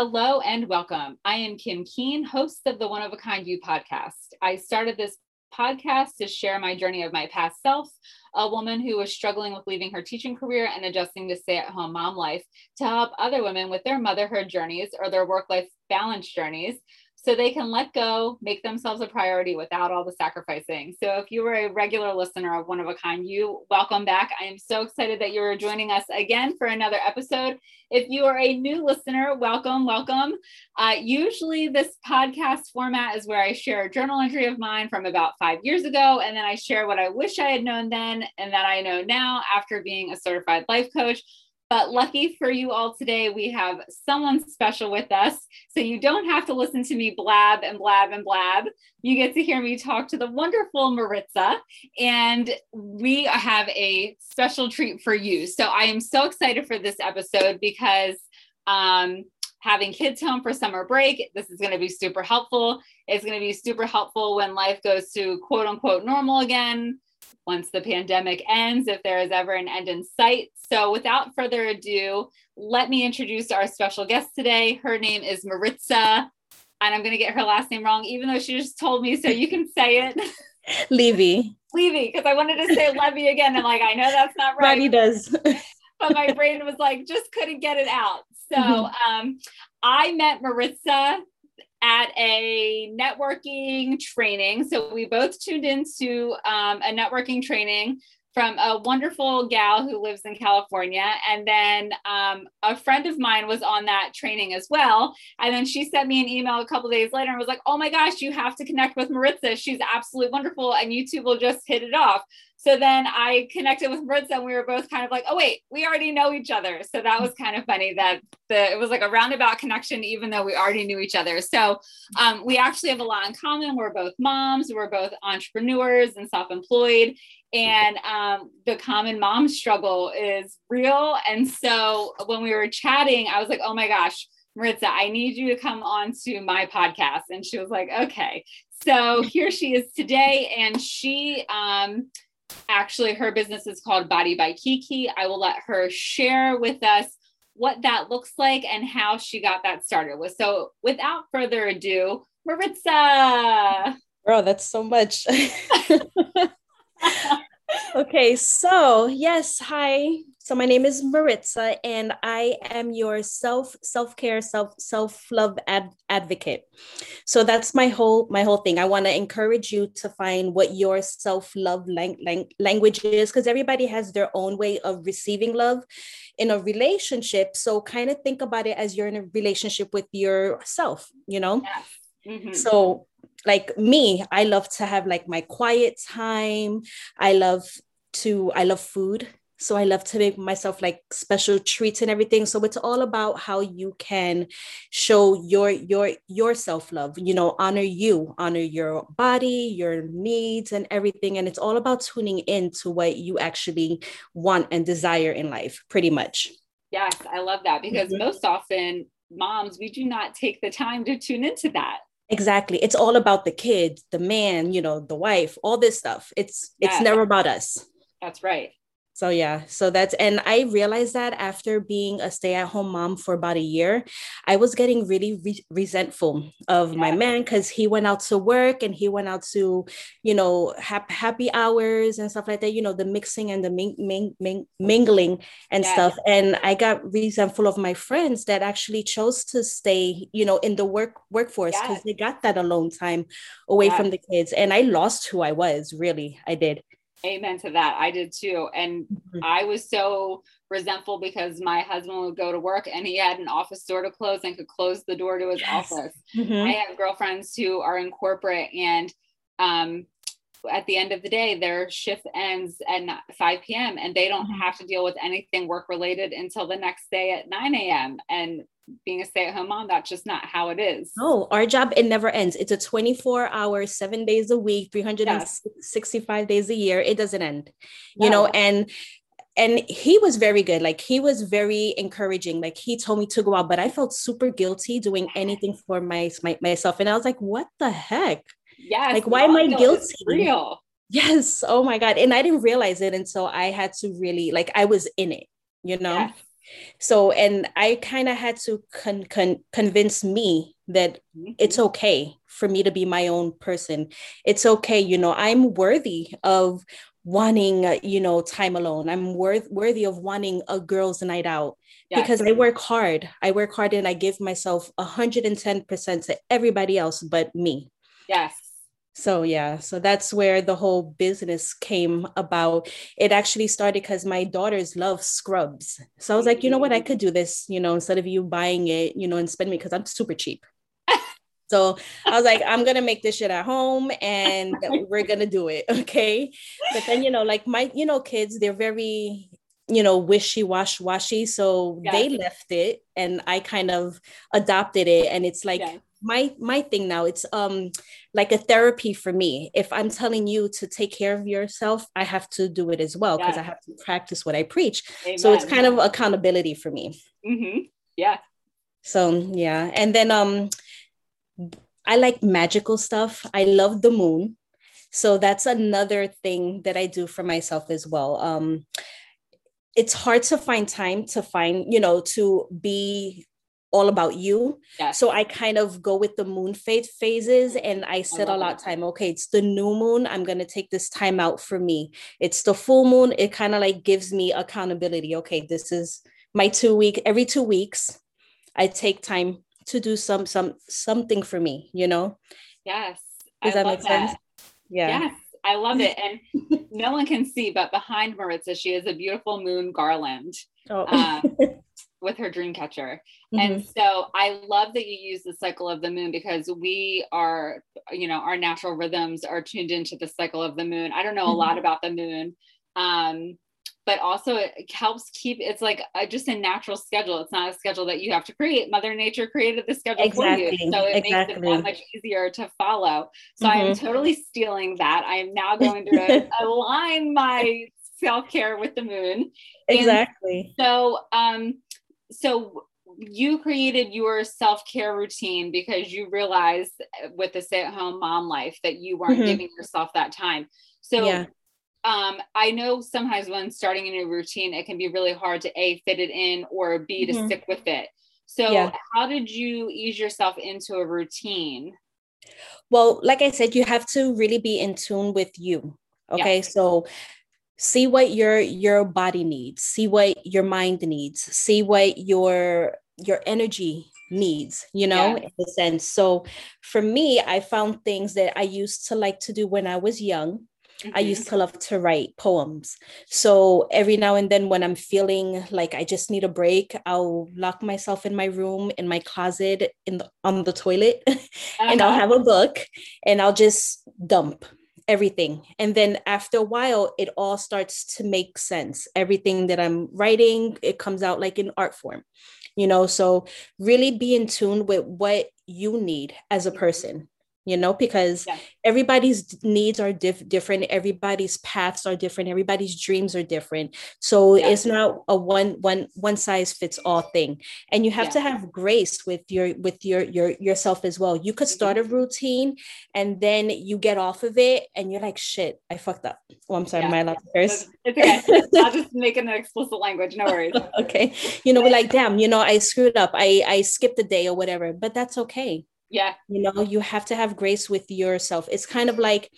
Hello and welcome. I am Kim Keane, host of the One of a Kind You podcast. I started this podcast to share my journey of my past self, a woman who was struggling with leaving her teaching career and adjusting to stay at home mom life, to help other women with their motherhood journeys or their work life balance journeys so they can let go, make themselves a priority without all the sacrificing. So, if you were a regular listener of One of a Kind, you welcome back. I am so excited that you are joining us again for another episode. If you are a new listener, welcome, welcome. Uh, usually, this podcast format is where I share a journal entry of mine from about five years ago, and then I share what I wish I had known then and that I know now after being a certified life coach. But lucky for you all today, we have someone special with us. So you don't have to listen to me blab and blab and blab. You get to hear me talk to the wonderful Maritza. And we have a special treat for you. So I am so excited for this episode because um, having kids home for summer break, this is going to be super helpful. It's going to be super helpful when life goes to quote unquote normal again once the pandemic ends, if there is ever an end in sight. So, without further ado, let me introduce our special guest today. Her name is Maritza, and I'm going to get her last name wrong, even though she just told me, so you can say it. Levy. Levy, because I wanted to say Levy again. I'm like, I know that's not right. Roddy does. but my brain was like, just couldn't get it out. So mm-hmm. um, I met Maritza at a networking training. So we both tuned into um, a networking training from a wonderful gal who lives in California. And then um, a friend of mine was on that training as well. And then she sent me an email a couple days later and was like, oh my gosh, you have to connect with Maritza. She's absolutely wonderful. And you two will just hit it off. So then I connected with Maritza and we were both kind of like, oh, wait, we already know each other. So that was kind of funny that the, it was like a roundabout connection, even though we already knew each other. So um, we actually have a lot in common. We're both moms, we're both entrepreneurs and self employed. And um, the common mom struggle is real. And so when we were chatting, I was like, oh my gosh, Maritza, I need you to come on to my podcast. And she was like, okay. So here she is today. And she, um, actually her business is called Body by Kiki. I will let her share with us what that looks like and how she got that started with. So without further ado, Maritza. Bro, that's so much. okay, so yes, hi. So my name is Maritza, and I am your self self care self self love ad- advocate. So that's my whole my whole thing. I want to encourage you to find what your self love lang- lang- language is, because everybody has their own way of receiving love in a relationship. So kind of think about it as you're in a relationship with yourself. You know. Yeah. Mm-hmm. So like me, I love to have like my quiet time. I love to I love food so I love to make myself like special treats and everything. So it's all about how you can show your your your self-love, you know, honor you, honor your body, your needs and everything. And it's all about tuning in to what you actually want and desire in life, pretty much. Yes, I love that because mm-hmm. most often moms, we do not take the time to tune into that. Exactly. It's all about the kid, the man, you know, the wife, all this stuff. It's yes. it's never about us. That's right so yeah so that's and i realized that after being a stay-at-home mom for about a year i was getting really re- resentful of yeah. my man because he went out to work and he went out to you know ha- happy hours and stuff like that you know the mixing and the ming- ming- ming- mingling and yeah. stuff and i got resentful of my friends that actually chose to stay you know in the work workforce because yeah. they got that alone time away from the kids and i lost who i was really i did Amen to that. I did too. And mm-hmm. I was so resentful because my husband would go to work and he had an office door to close and could close the door to his yes. office. Mm-hmm. I have girlfriends who are in corporate and um, at the end of the day, their shift ends at 5 p.m. and they don't mm-hmm. have to deal with anything work related until the next day at 9 a.m. And being a stay-at-home mom that's just not how it is. No our job it never ends. It's a 24 hour seven days a week 365 yes. days a year. It doesn't end no. you know and and he was very good. Like he was very encouraging. Like he told me to go out but i felt super guilty doing anything for my, my myself. And i was like what the heck? Yeah like why am i guilty? real. Yes oh my god. And i didn't realize it until i had to really like i was in it you know? Yes So, and I kind of had to con- con- convince me that mm-hmm. it's okay for me to be my own person. It's okay, you know, I'm worthy of wanting, uh, you know, time alone. I'm worth worthy of wanting a girls' night out yes. because I work hard. I work hard and I give myself 110% to everybody else but me. Yes. So yeah, so that's where the whole business came about. It actually started because my daughters love scrubs. So I was like, you know what, I mm-hmm. could do this, you know, instead of you buying it, you know, and spending me because I'm super cheap. So I was like, I'm gonna make this shit at home and we're gonna do it. Okay. But then, you know, like my, you know, kids, they're very, you know, wishy wash washy. So yeah. they left it and I kind of adopted it. And it's like yeah my my thing now it's um like a therapy for me. If i'm telling you to take care of yourself i have to do it as well because yeah. i have to practice what i preach. Amen. so it's kind of accountability for me. Mm-hmm. yeah. So yeah. And then um i like magical stuff. I love the moon. So that's another thing that i do for myself as well. Um it's hard to find time to find you know to be all about you. Yes. So I kind of go with the moon phase phases and I set a lot of time. Okay, it's the new moon. I'm gonna take this time out for me. It's the full moon. It kind of like gives me accountability. Okay, this is my two week, every two weeks, I take time to do some some something for me, you know? Yes. Does I that make that. sense? Yeah. Yes. I love it. And no one can see, but behind Maritza, she has a beautiful moon garland. Oh. Um, with her dream catcher. Mm-hmm. And so I love that you use the cycle of the moon because we are, you know, our natural rhythms are tuned into the cycle of the moon. I don't know mm-hmm. a lot about the moon. Um, but also it helps keep it's like a, just a natural schedule it's not a schedule that you have to create mother nature created the schedule exactly. for you so it exactly. makes it that much easier to follow so mm-hmm. i'm totally stealing that i am now going to align my self-care with the moon exactly and so um so you created your self-care routine because you realized with the stay-at-home mom life that you weren't mm-hmm. giving yourself that time so yeah. um, i know sometimes when starting a new routine it can be really hard to a fit it in or b to mm-hmm. stick with it so yeah. how did you ease yourself into a routine well like i said you have to really be in tune with you okay yeah. so see what your your body needs see what your mind needs see what your your energy needs you know yeah. in a sense so for me i found things that i used to like to do when i was young mm-hmm. i used to love to write poems so every now and then when i'm feeling like i just need a break i'll lock myself in my room in my closet in the, on the toilet uh-huh. and i'll uh-huh. have a book and i'll just dump everything. And then after a while, it all starts to make sense. Everything that I'm writing, it comes out like in art form, you know? So really be in tune with what you need as a mm-hmm. person you know because yeah. everybody's needs are diff- different everybody's paths are different everybody's dreams are different. So yeah. it's not a one one one size fits all thing. And you have yeah. to have grace with your with your your yourself as well. You could start mm-hmm. a routine and then you get off of it and you're like shit i fucked up. Oh i'm sorry my last curse it's okay. I'll just make an explicit language. No worries. Okay. You know we're like damn you know i screwed up. I i skipped a day or whatever. But that's okay yeah. You know you have to have grace with yourself. It's kind of like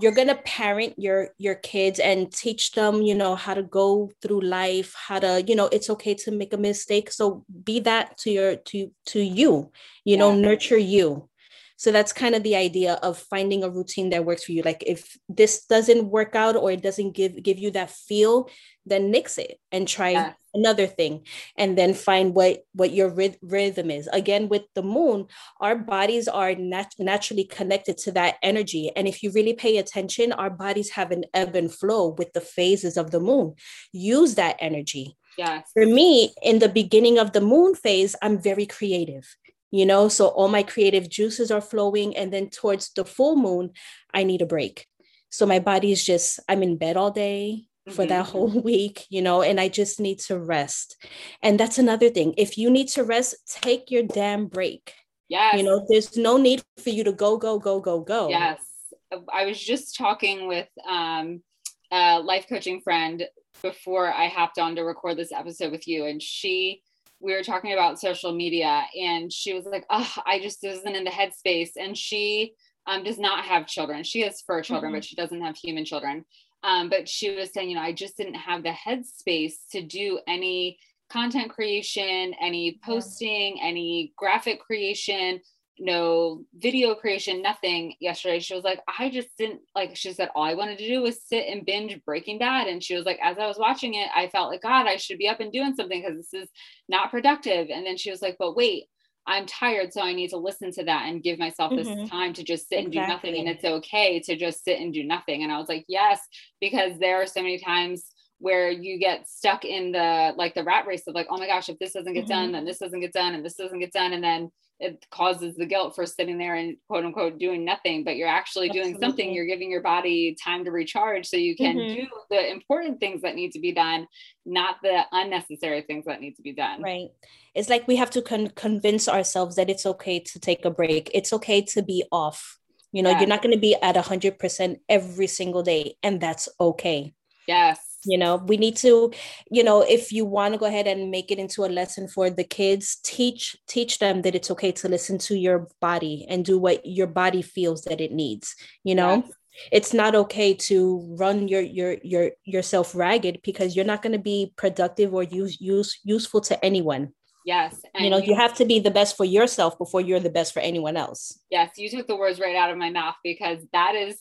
you're going to parent your your kids and teach them you know how to go through life how to you know it's okay to make a mistake. So be that to your to to you you yeah. know nurture you. So that's kind of the idea of finding a routine that works for you. Like if this doesn't work out or it doesn't give give you that feel then nix it and try yeah. Another thing and then find what what your rhythm is. Again with the moon our bodies are nat- naturally connected to that energy and if you really pay attention our bodies have an ebb and flow with the phases of the moon. Use that energy. Yes. For me, in the beginning of the moon phase, I'm very creative you know so all my creative juices are flowing and then towards the full moon i need a break. So my body is just i'm in bed all day for that mm-hmm. whole week, you know, and I just need to rest. And that's another thing. If you need to rest, take your damn break. Yeah. You know, there's no need for you to go, go, go, go, go. Yes. I was just talking with um, a life coaching friend before I hopped on to record this episode with you, and she we were talking about social media, and she was like, "Oh, I just isn't in the headspace," and she um, does not have children. She has fur children, mm-hmm. but she doesn't have human children. Um, but she was saying, you know, I just didn't have the headspace to do any content creation, any posting, yeah. any graphic creation, no video creation, nothing yesterday. She was like, I just didn't like, she said, all I wanted to do was sit and binge Breaking Bad. And she was like, as I was watching it, I felt like, God, I should be up and doing something because this is not productive. And then she was like, but wait, I'm tired, so I need to listen to that and give myself this mm-hmm. time to just sit exactly. and do nothing. And it's okay to just sit and do nothing. And I was like, yes, because there are so many times where you get stuck in the like the rat race of like, oh my gosh, if this doesn't get mm-hmm. done, then this doesn't get done, and this doesn't get done, and then it causes the guilt for sitting there and quote unquote doing nothing, but you're actually Absolutely. doing something. You're giving your body time to recharge so you can mm-hmm. do the important things that need to be done, not the unnecessary things that need to be done. Right. It's like we have to con- convince ourselves that it's okay to take a break. It's okay to be off. You know, yes. you're not going to be at 100% every single day, and that's okay. Yes you know we need to you know if you want to go ahead and make it into a lesson for the kids teach teach them that it's okay to listen to your body and do what your body feels that it needs you know yes. it's not okay to run your your your yourself ragged because you're not going to be productive or use use useful to anyone Yes. And you know, you have to be the best for yourself before you're the best for anyone else. Yes. You took the words right out of my mouth because that is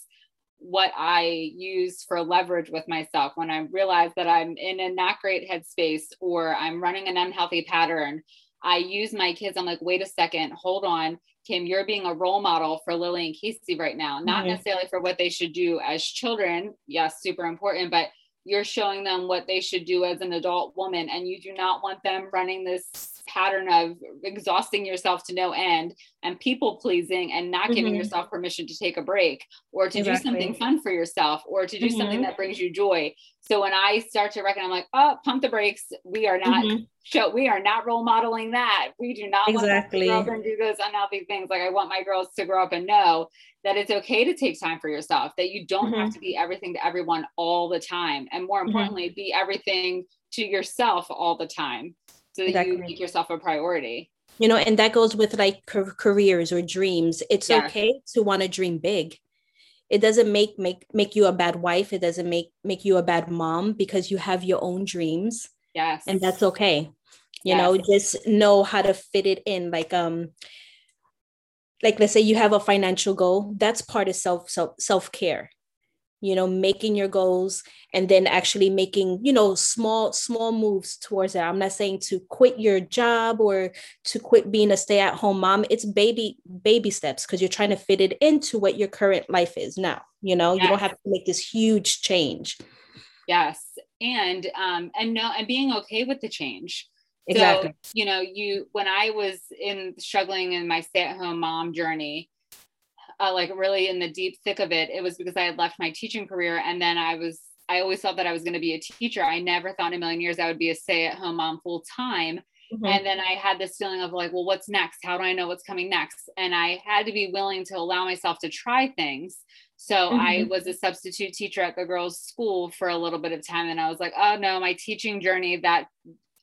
what I use for leverage with myself when I realize that I'm in a not great headspace or I'm running an unhealthy pattern. I use my kids. I'm like, wait a second, hold on. Kim, you're being a role model for Lily and Casey right now, not mm-hmm. necessarily for what they should do as children. Yes, super important, but you're showing them what they should do as an adult woman. And you do not want them running this pattern of exhausting yourself to no end and people pleasing and not giving mm-hmm. yourself permission to take a break or to exactly. do something fun for yourself or to do mm-hmm. something that brings you joy. So when I start to reckon, I'm like, oh, pump the brakes. We are not mm-hmm. show. We are not role modeling that. We do not exactly. want to up and do those unhealthy things. Like I want my girls to grow up and know that it's okay to take time for yourself. That you don't have mm-hmm. to be everything to everyone all the time, and more mm-hmm. importantly, be everything to yourself all the time so that exactly. you make yourself a priority. You know and that goes with like careers or dreams. It's yeah. okay to want to dream big. It doesn't make make make you a bad wife. It doesn't make make you a bad mom because you have your own dreams. Yes. And that's okay. You yes. know just know how to fit it in. Like um like let's say you have a financial goal. That's part of self self self-care you know making your goals and then actually making you know small small moves towards it i'm not saying to quit your job or to quit being a stay-at-home mom. It's baby baby steps because you're trying to fit it into what your current life is now you know? Yes. you don't have to make this huge change. Yes. And um and no and being okay with the change. Exactly. so, you know you when i was in struggling in my stay-at-home mom journey uh, like really in the deep thick of it, it was because I had left my teaching career and then I was I always thought that I was going to be a teacher. I never thought in a million years I would be a stay-at-home mom full time. Mm-hmm. And then I had this feeling of like, well, what's next? How do I know what's coming next? And I had to be willing to allow myself to try things. So mm-hmm. I was a substitute teacher at the girls' school for a little bit of time. And I was like, oh no, my teaching journey that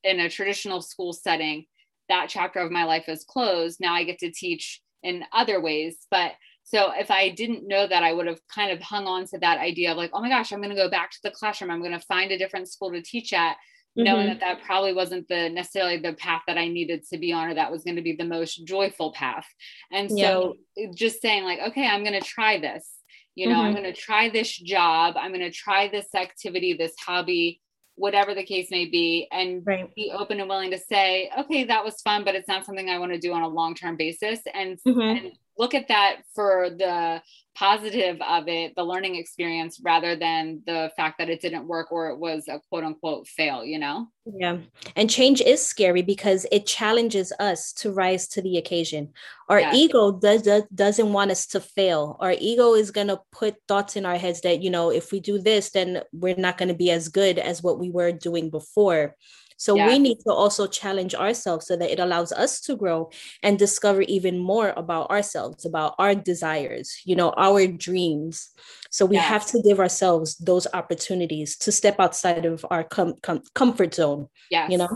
in a traditional school setting, that chapter of my life is closed. Now I get to teach in other ways. But so if I didn't know that, I would have kind of hung on to that idea of like, oh my gosh, I'm going to go back to the classroom. I'm going to find a different school to teach at, mm-hmm. knowing that that probably wasn't the necessarily the path that I needed to be on, or that was going to be the most joyful path. And so yeah. just saying like, okay, I'm going to try this. You know, mm-hmm. I'm going to try this job. I'm going to try this activity, this hobby whatever the case may be, and right. be open and willing to say, okay, that was fun, but it's not something I want to do on a long term basis. And, mm-hmm. and look at that for the positive of it, the learning experience, rather than the fact that it didn't work or it was a quote unquote fail, you know? Yeah. And change is scary because it challenges us to rise to the occasion. Our yes. ego does, does, doesn't want us to fail. Our ego is going to put thoughts in our heads that, you know, if we do this, then we're not going to be as good as what we were doing before. So we need to also challenge ourselves so that it allows us to grow and discover even more about ourselves, about our desires, you know, our dreams. So we yes. have to give ourselves those opportunities to step outside of our com- com- comfort zone. Yeah, you know,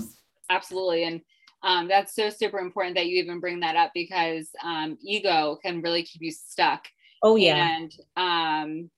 absolutely. And um, that's so super important that you even bring that up because um, ego can really keep you stuck. Oh yeah, and um,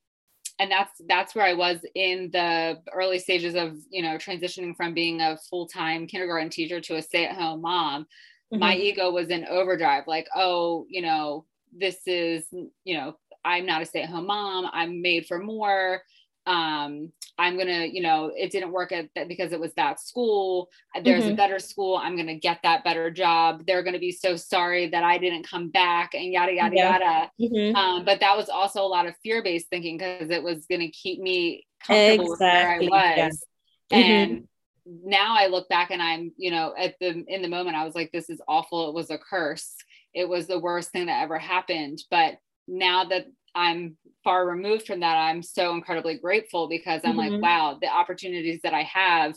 and that's that's where I was in the early stages of you know transitioning from being a full time kindergarten teacher to a stay at home mom. Mm-hmm. My ego was in overdrive, like oh you know this is you know I'm not a stay at home mom. I'm made for more um i'm gonna you know it didn't work at that because it was that school there's mm-hmm. a better school i'm gonna get that better job they're gonna be so sorry that i didn't come back and yada yada yeah. yada mm-hmm. um, but that was also a lot of fear-based thinking because it was gonna keep me comfortable exactly. with where i was yeah. mm-hmm. and now i look back and i'm you know at the in the moment i was like this is awful it was a curse it was the worst thing that ever happened but now that I'm far removed from that, I'm so incredibly grateful because I'm mm-hmm. like, wow, the opportunities that I have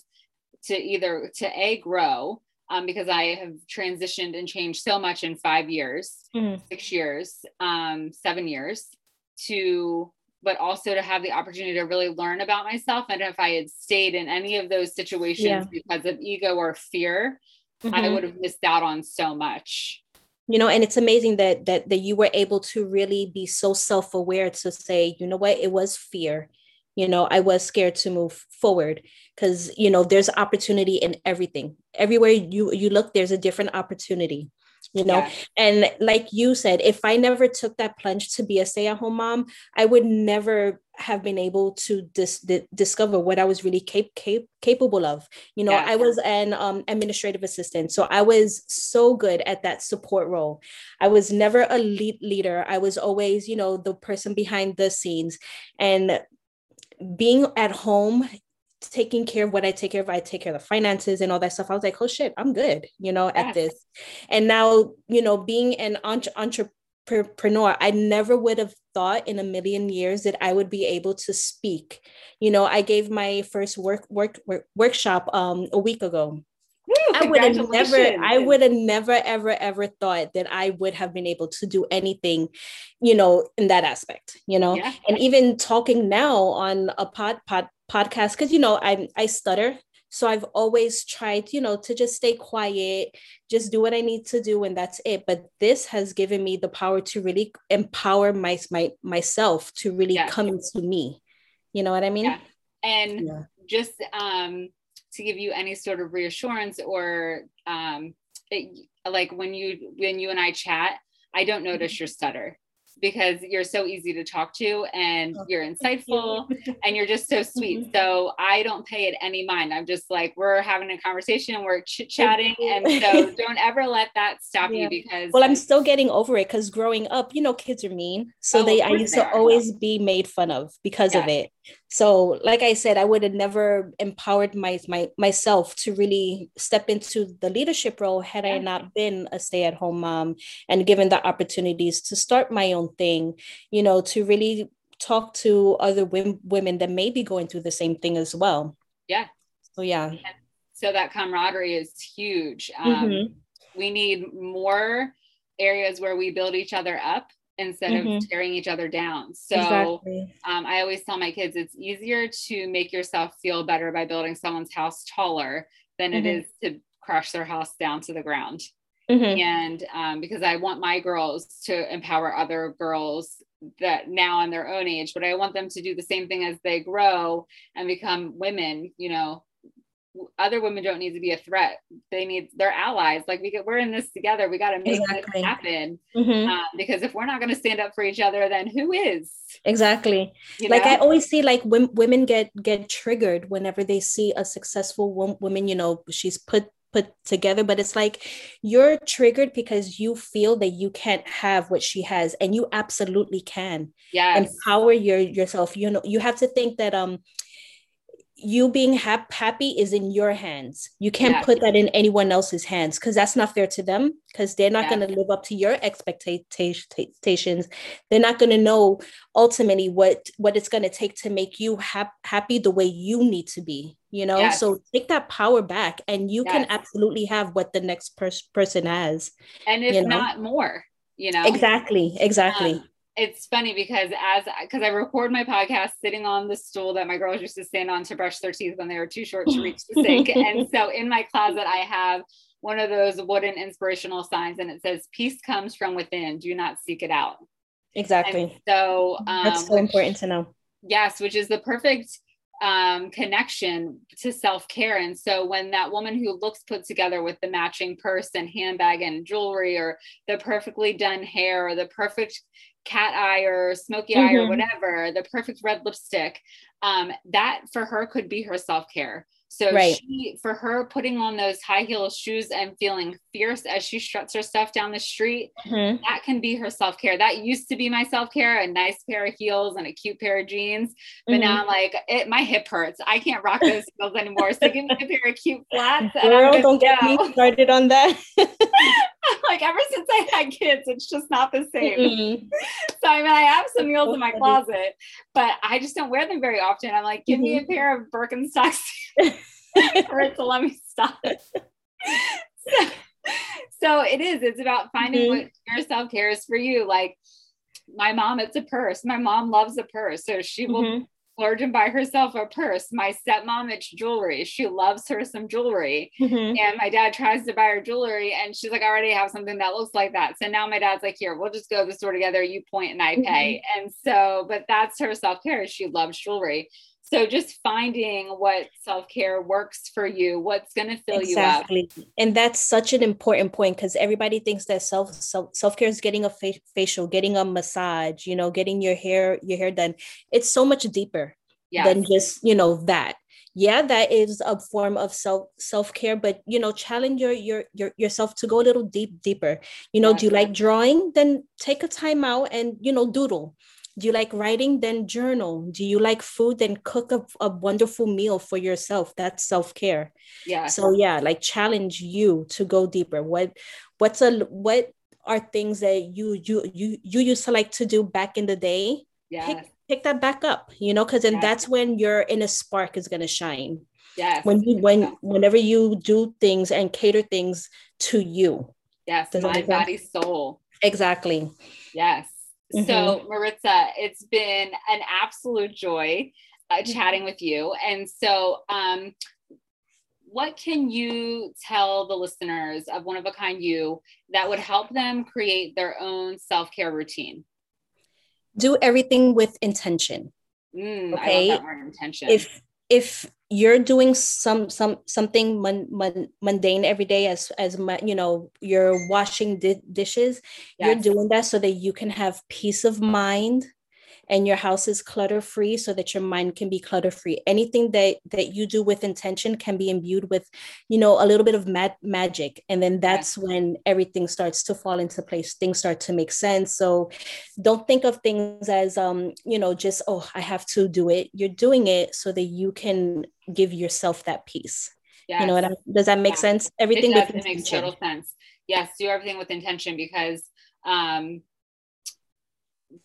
to either to a grow um, because I have transitioned and changed so much in five years, mm-hmm. six years, um, seven years to, but also to have the opportunity to really learn about myself. And if I had stayed in any of those situations yeah. because of ego or fear, mm-hmm. I would have missed out on so much you know and it's amazing that that that you were able to really be so self-aware to say you know what? It was fear. You know i was scared to move forward. Because you know there's opportunity in everything. Everywhere you you look there's a different opportunity you know? Yeah. and like you said if i never took that plunge to be a stay-at-home mom i would never have been able to dis- di- discover what i was really cap- cap- capable of you know yeah. i was an um, administrative assistant so i was so good at that support role i was never a lead leader i was always you know the person behind the scenes and being at home taking care of what I take care of. I take care of the finances and all that stuff. I was like, oh shit, I'm good, you know, yes. at this. And now, you know, being an entre- entrepreneur, I never would have thought in a million years that I would be able to speak. You know, I gave my first work work, work workshop um a week ago. Woo, I would have never, I would have never, ever, ever thought that I would have been able to do anything, you know, in that aspect, you know, yeah. and even talking now on a pod, pod podcast because you know I I stutter. So I've always tried, you know, to just stay quiet, just do what I need to do, and that's it. But this has given me the power to really empower my, my myself to really yeah. come into me. You know what I mean? Yeah. And yeah. just um, to give you any sort of reassurance or um, it, like when you when you and I chat, I don't notice mm-hmm. your stutter because you're so easy to talk to and oh, you're insightful and you're just so sweet. Mm-hmm. So I don't pay it any mind. I'm just like, we're having a conversation, we're chit chatting. And so don't ever let that stop yeah. you because. Well, I'm still getting over it because growing up, you know, kids are mean. So oh, they, I used to always be made fun of because of it. So, like I said, I would have never empowered my, my myself to really step into the leadership role had. I not been a stay-at-home mom and given the opportunities to start my own thing, you know, to really talk to other women, women that may be going through the same thing as well. Yeah. So yeah. So that camaraderie is huge. Um, mm-hmm. We need more areas where we build each other up instead mm-hmm. of tearing each other down. So exactly. um, I always tell my kids it's easier to make yourself feel better by building someone's house taller than mm-hmm. it is to crush their house down to the ground. Mm-hmm. And um, because I want my girls to empower other girls that now in their own age, but I want them to do the same thing as they grow and become women, you know, other women don't need to be a threat. They need their allies. Like we get, we're in this together. We got to make exactly. this happen. Mm-hmm. Um, because if we're not going to stand up for each other, then who is? Exactly. You like know? I always see, like w- women get get triggered whenever they see a successful wo- woman. You know, she's put put together but it's like you're triggered because you feel that you can't have what she has and you absolutely can yeah empower your yourself you know you have to think that um you being hap- happy is in your hands. You can't Yes. put that in anyone else's hands because that's not fair to them because they're not Yeah. going to live up to your expectations. They're not going to know ultimately what what it's going to take to make you hap- happy the way you need to be, you know? Yes. So take that power back and you can absolutely have what the next pers- person has. and if you know? not more, you know. Exactly. Exactly. Um, it's funny because as because I record my podcast sitting on the stool that my girls used to stand on to brush their teeth when they were too short to reach the sink. and so in my closet, I have one of those wooden inspirational signs and it says, Peace comes from within, do not seek it out. exactly. And so um, that's so important to know. Yes, which is the perfect um, connection to self care. And so when that woman who looks put together with the matching purse and handbag and jewelry, or the perfectly done hair, or the perfect cat eye or smoky eye or Mhm. whatever, the perfect red lipstick, um, that for her could be her self care. So Right. she, for her, putting on those high heel shoes and feeling fierce as she struts her stuff down the street, Mhm. that can be her self care. That used to be my self care a nice pair of heels and a cute pair of jeans. But Mhm. now I'm like, it, my hip hurts. I can't rock those heels anymore. So give me a pair of cute flats. and Girl, don't to get go. me started on that. like ever since I had kids, it's just not the same. Mm-mm. So I mean, I have some heels in my closet, but I just don't wear them very often. I'm like, give me a pair of Birkenstocks for it to let me stop. so, so it is. It's about finding Mhm. what your self care is for you. Like my mom, it's a purse. My mom loves a purse, so she will Mhm. Splurge and buy herself a purse. My stepmom, it's jewelry. She loves her some jewelry. Mhm. And my dad tries to buy her jewelry, and she's like, I already have something that looks like that. So now my dad's like, Here, we'll just go to the store together. You point and I pay. And so, but that's her self care. She loves jewelry. So just finding what self care works for you, what's going to fill you up. Exactly. And that's such an important point because everybody thinks that self self care is getting a fa- facial, getting a massage, you know, getting your hair your hair done. It's so much deeper Yes. than just you know that. Yeah, that is a form of self self care, but you know, challenge your your your yourself to go a little deep deeper. You know, do you like drawing? Then take a time out and you know doodle. Do you like writing? Then journal. Do you like food? Then cook a, a wonderful meal for yourself. That's self care Yeah. so yeah like challenge you to go deeper what what's a what are things that you you you you used to like to do back in the day yes. pick pick that back up you know because then Yes. that's when your inner spark is going to shine yes. when you when whenever you do things and cater things to you yes. Does Mind, body, soul. exactly Yes. So, Mhm. Maritza, it's been an absolute joy uh, Mm-hmm. chatting with you. And so, um, what can you tell the listeners of One of a Kind You that would help them create their own self care routine? do everything with intention Mm, Okay. I love that word intention. if if you're doing some some something mun, mun, mundane every day as as you know you're washing di- dishes. You're doing that so that you can have peace of mind and your house is clutter free so that your mind can be clutter free anything that that you do with intention can be imbued with you know a little bit of mad- magic. And then that's when everything starts to fall into place. Things start to make sense. So don't think of things as um you know just oh i have to do it. You're doing it so that you can give yourself that peace. Yes. you know what I, does that make Yeah. sense? It everything does. with It makes total sense. Yes, do everything with intention because um,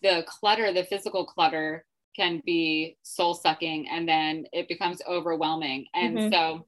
the clutter, the physical clutter, can be soul sucking, and then it becomes overwhelming. And Mhm. so,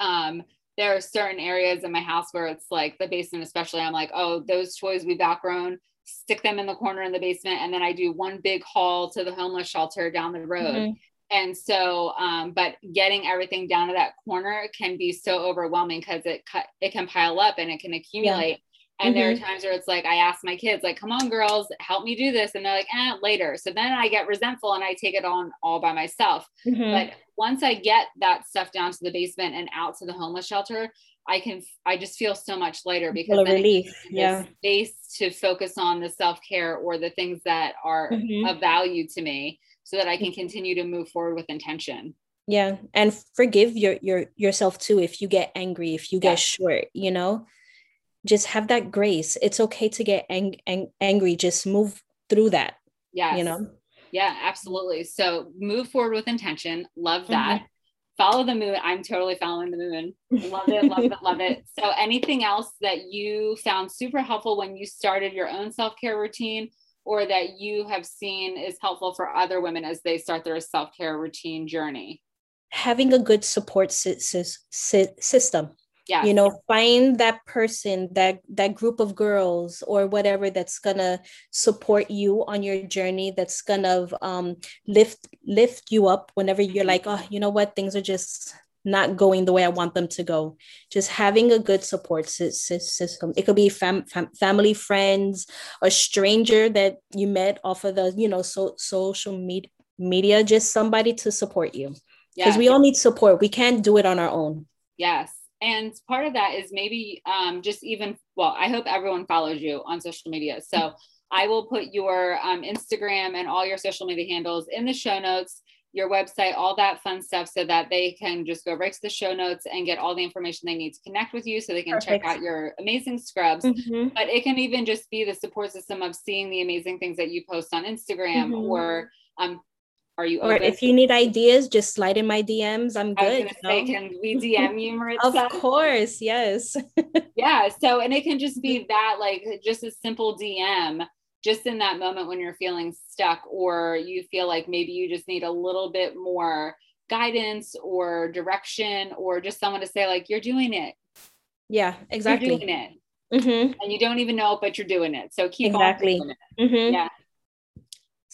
um, there are certain areas in my house where it's like the basement, especially. I'm like, oh, those toys we've outgrown. Stick them in the corner in the basement, and then I do one big haul to the homeless shelter down the road. Mhm. And so, um, but getting everything down to that corner can be so overwhelming because it cut, it can pile up and it can accumulate. And there are times where it's like, I ask my kids, like, come on, girls, help me do this. And they're like, eh, later. So then I get resentful and I take it on all by myself. Mhm. But once I get that stuff down to the basement and out to the homeless shelter, I can, I just feel so much lighter because then relief yeah space to focus on the self care or the things that are Mhm. of value to me so that I can continue to move forward with intention. yeah and forgive your your yourself too if you get angry if you get short you know just have that grace it's okay to get ang- ang- angry just move through that yeah you know Yeah, absolutely. So move forward with intention. Love that. Mm-hmm. Follow the moon. I'm totally following the moon. Love it, love it, love it. So anything else that you found super helpful when you started your own self-care routine or that you have seen is helpful for other women as they start their self-care routine journey? Having a good support si- si- system yeah you know find that person that that group of girls or whatever that's gonna support you on your journey that's gonna um lift lift you up whenever you're like oh you know what things are just not going the way I want them to go. Just having a good support system. It could be fam- fam- family, friends, a stranger that you met off of the, you know, so social media, media, just somebody to support you. Because yeah. we all need support. We can't do it on our own. Yes and part of that is maybe um, just even well i hope everyone follows you on social media so i will put your um, instagram and all your social media handles in the show notes your website all that fun stuff so that they can just go right to the show notes and get all the information they need to connect with you so they can Perfect. check out your amazing scrubs mm-hmm. but it can even just be the support system of seeing the amazing things that you post on instagram mm-hmm. or um, are you open? Or if you need ideas, just slide in my DMs. I'm good. Say, can we DM you, Maritza? of course, yes. yeah. So, and it can just be that, like, just a simple DM, just in that moment when you're feeling stuck, or you feel like maybe you just need a little bit more guidance or direction, or just someone to say, like, you're doing it. Yeah, exactly. You're doing it. Mm-hmm. And you don't even know it, but you're doing it. So keep exactly. on doing it. Mm-hmm. Yeah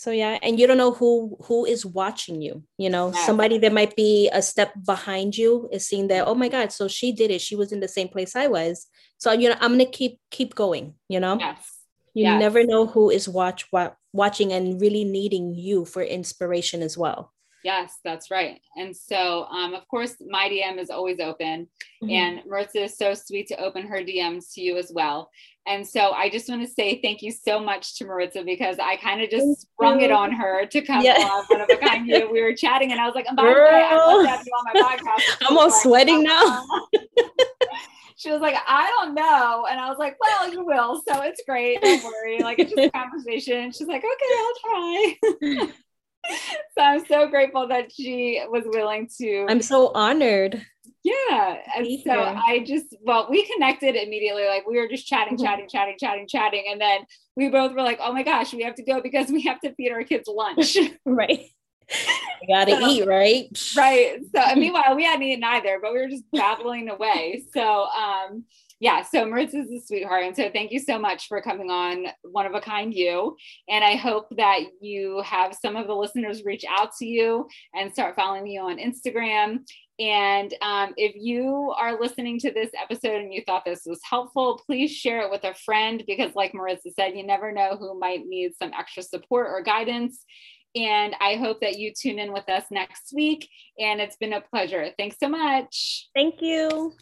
so yeah and you don't know who who is watching you you know? Yeah. somebody that might be a step behind you is seeing that oh my god so she did it. She was in the same place i was. So you know i'm gonna keep keep going you know? Yes. You yes. never know who is watch wa- watching and really needing you for inspiration as well Yes, that's right. And so, um, of course, my DM is always open, mm-hmm. and Maritza is so sweet to open her DMs to you as well. And so, I just want to say thank you so much to Maritza because I kind of just thank sprung you. it on her to come yeah. on one of a kind. You, we were chatting, and I was like, "By the way, I love to have you on my podcast." I'm all sweating now. she was like, I don't know. And I was like, well, you will. So it's great. Don't worry. Like, it's just a conversation. She's like, okay, I'll try. so I'm so grateful that she was willing to. I'm so honored. Yeah. And so. I just, well, we connected immediately. Like we were just chatting, mm-hmm. chatting, chatting, chatting, chatting. And then we both were like, oh my gosh, we have to go because we have to feed our kids lunch. right. We gotta so, eat, right? Right. So meanwhile, we hadn't eaten either, but we were just babbling away. So um yeah, so Maritza's a sweetheart. And so thank you so much for coming on One of a Kind You. And I hope that you have some of the listeners reach out to you and start following you on Instagram. And um, if you are listening to this episode and you thought this was helpful, please share it with a friend because, like Marissa said, you never know who might need some extra support or guidance. And I hope that you tune in with us next week. And it's been a pleasure. Thanks so much. Thank you.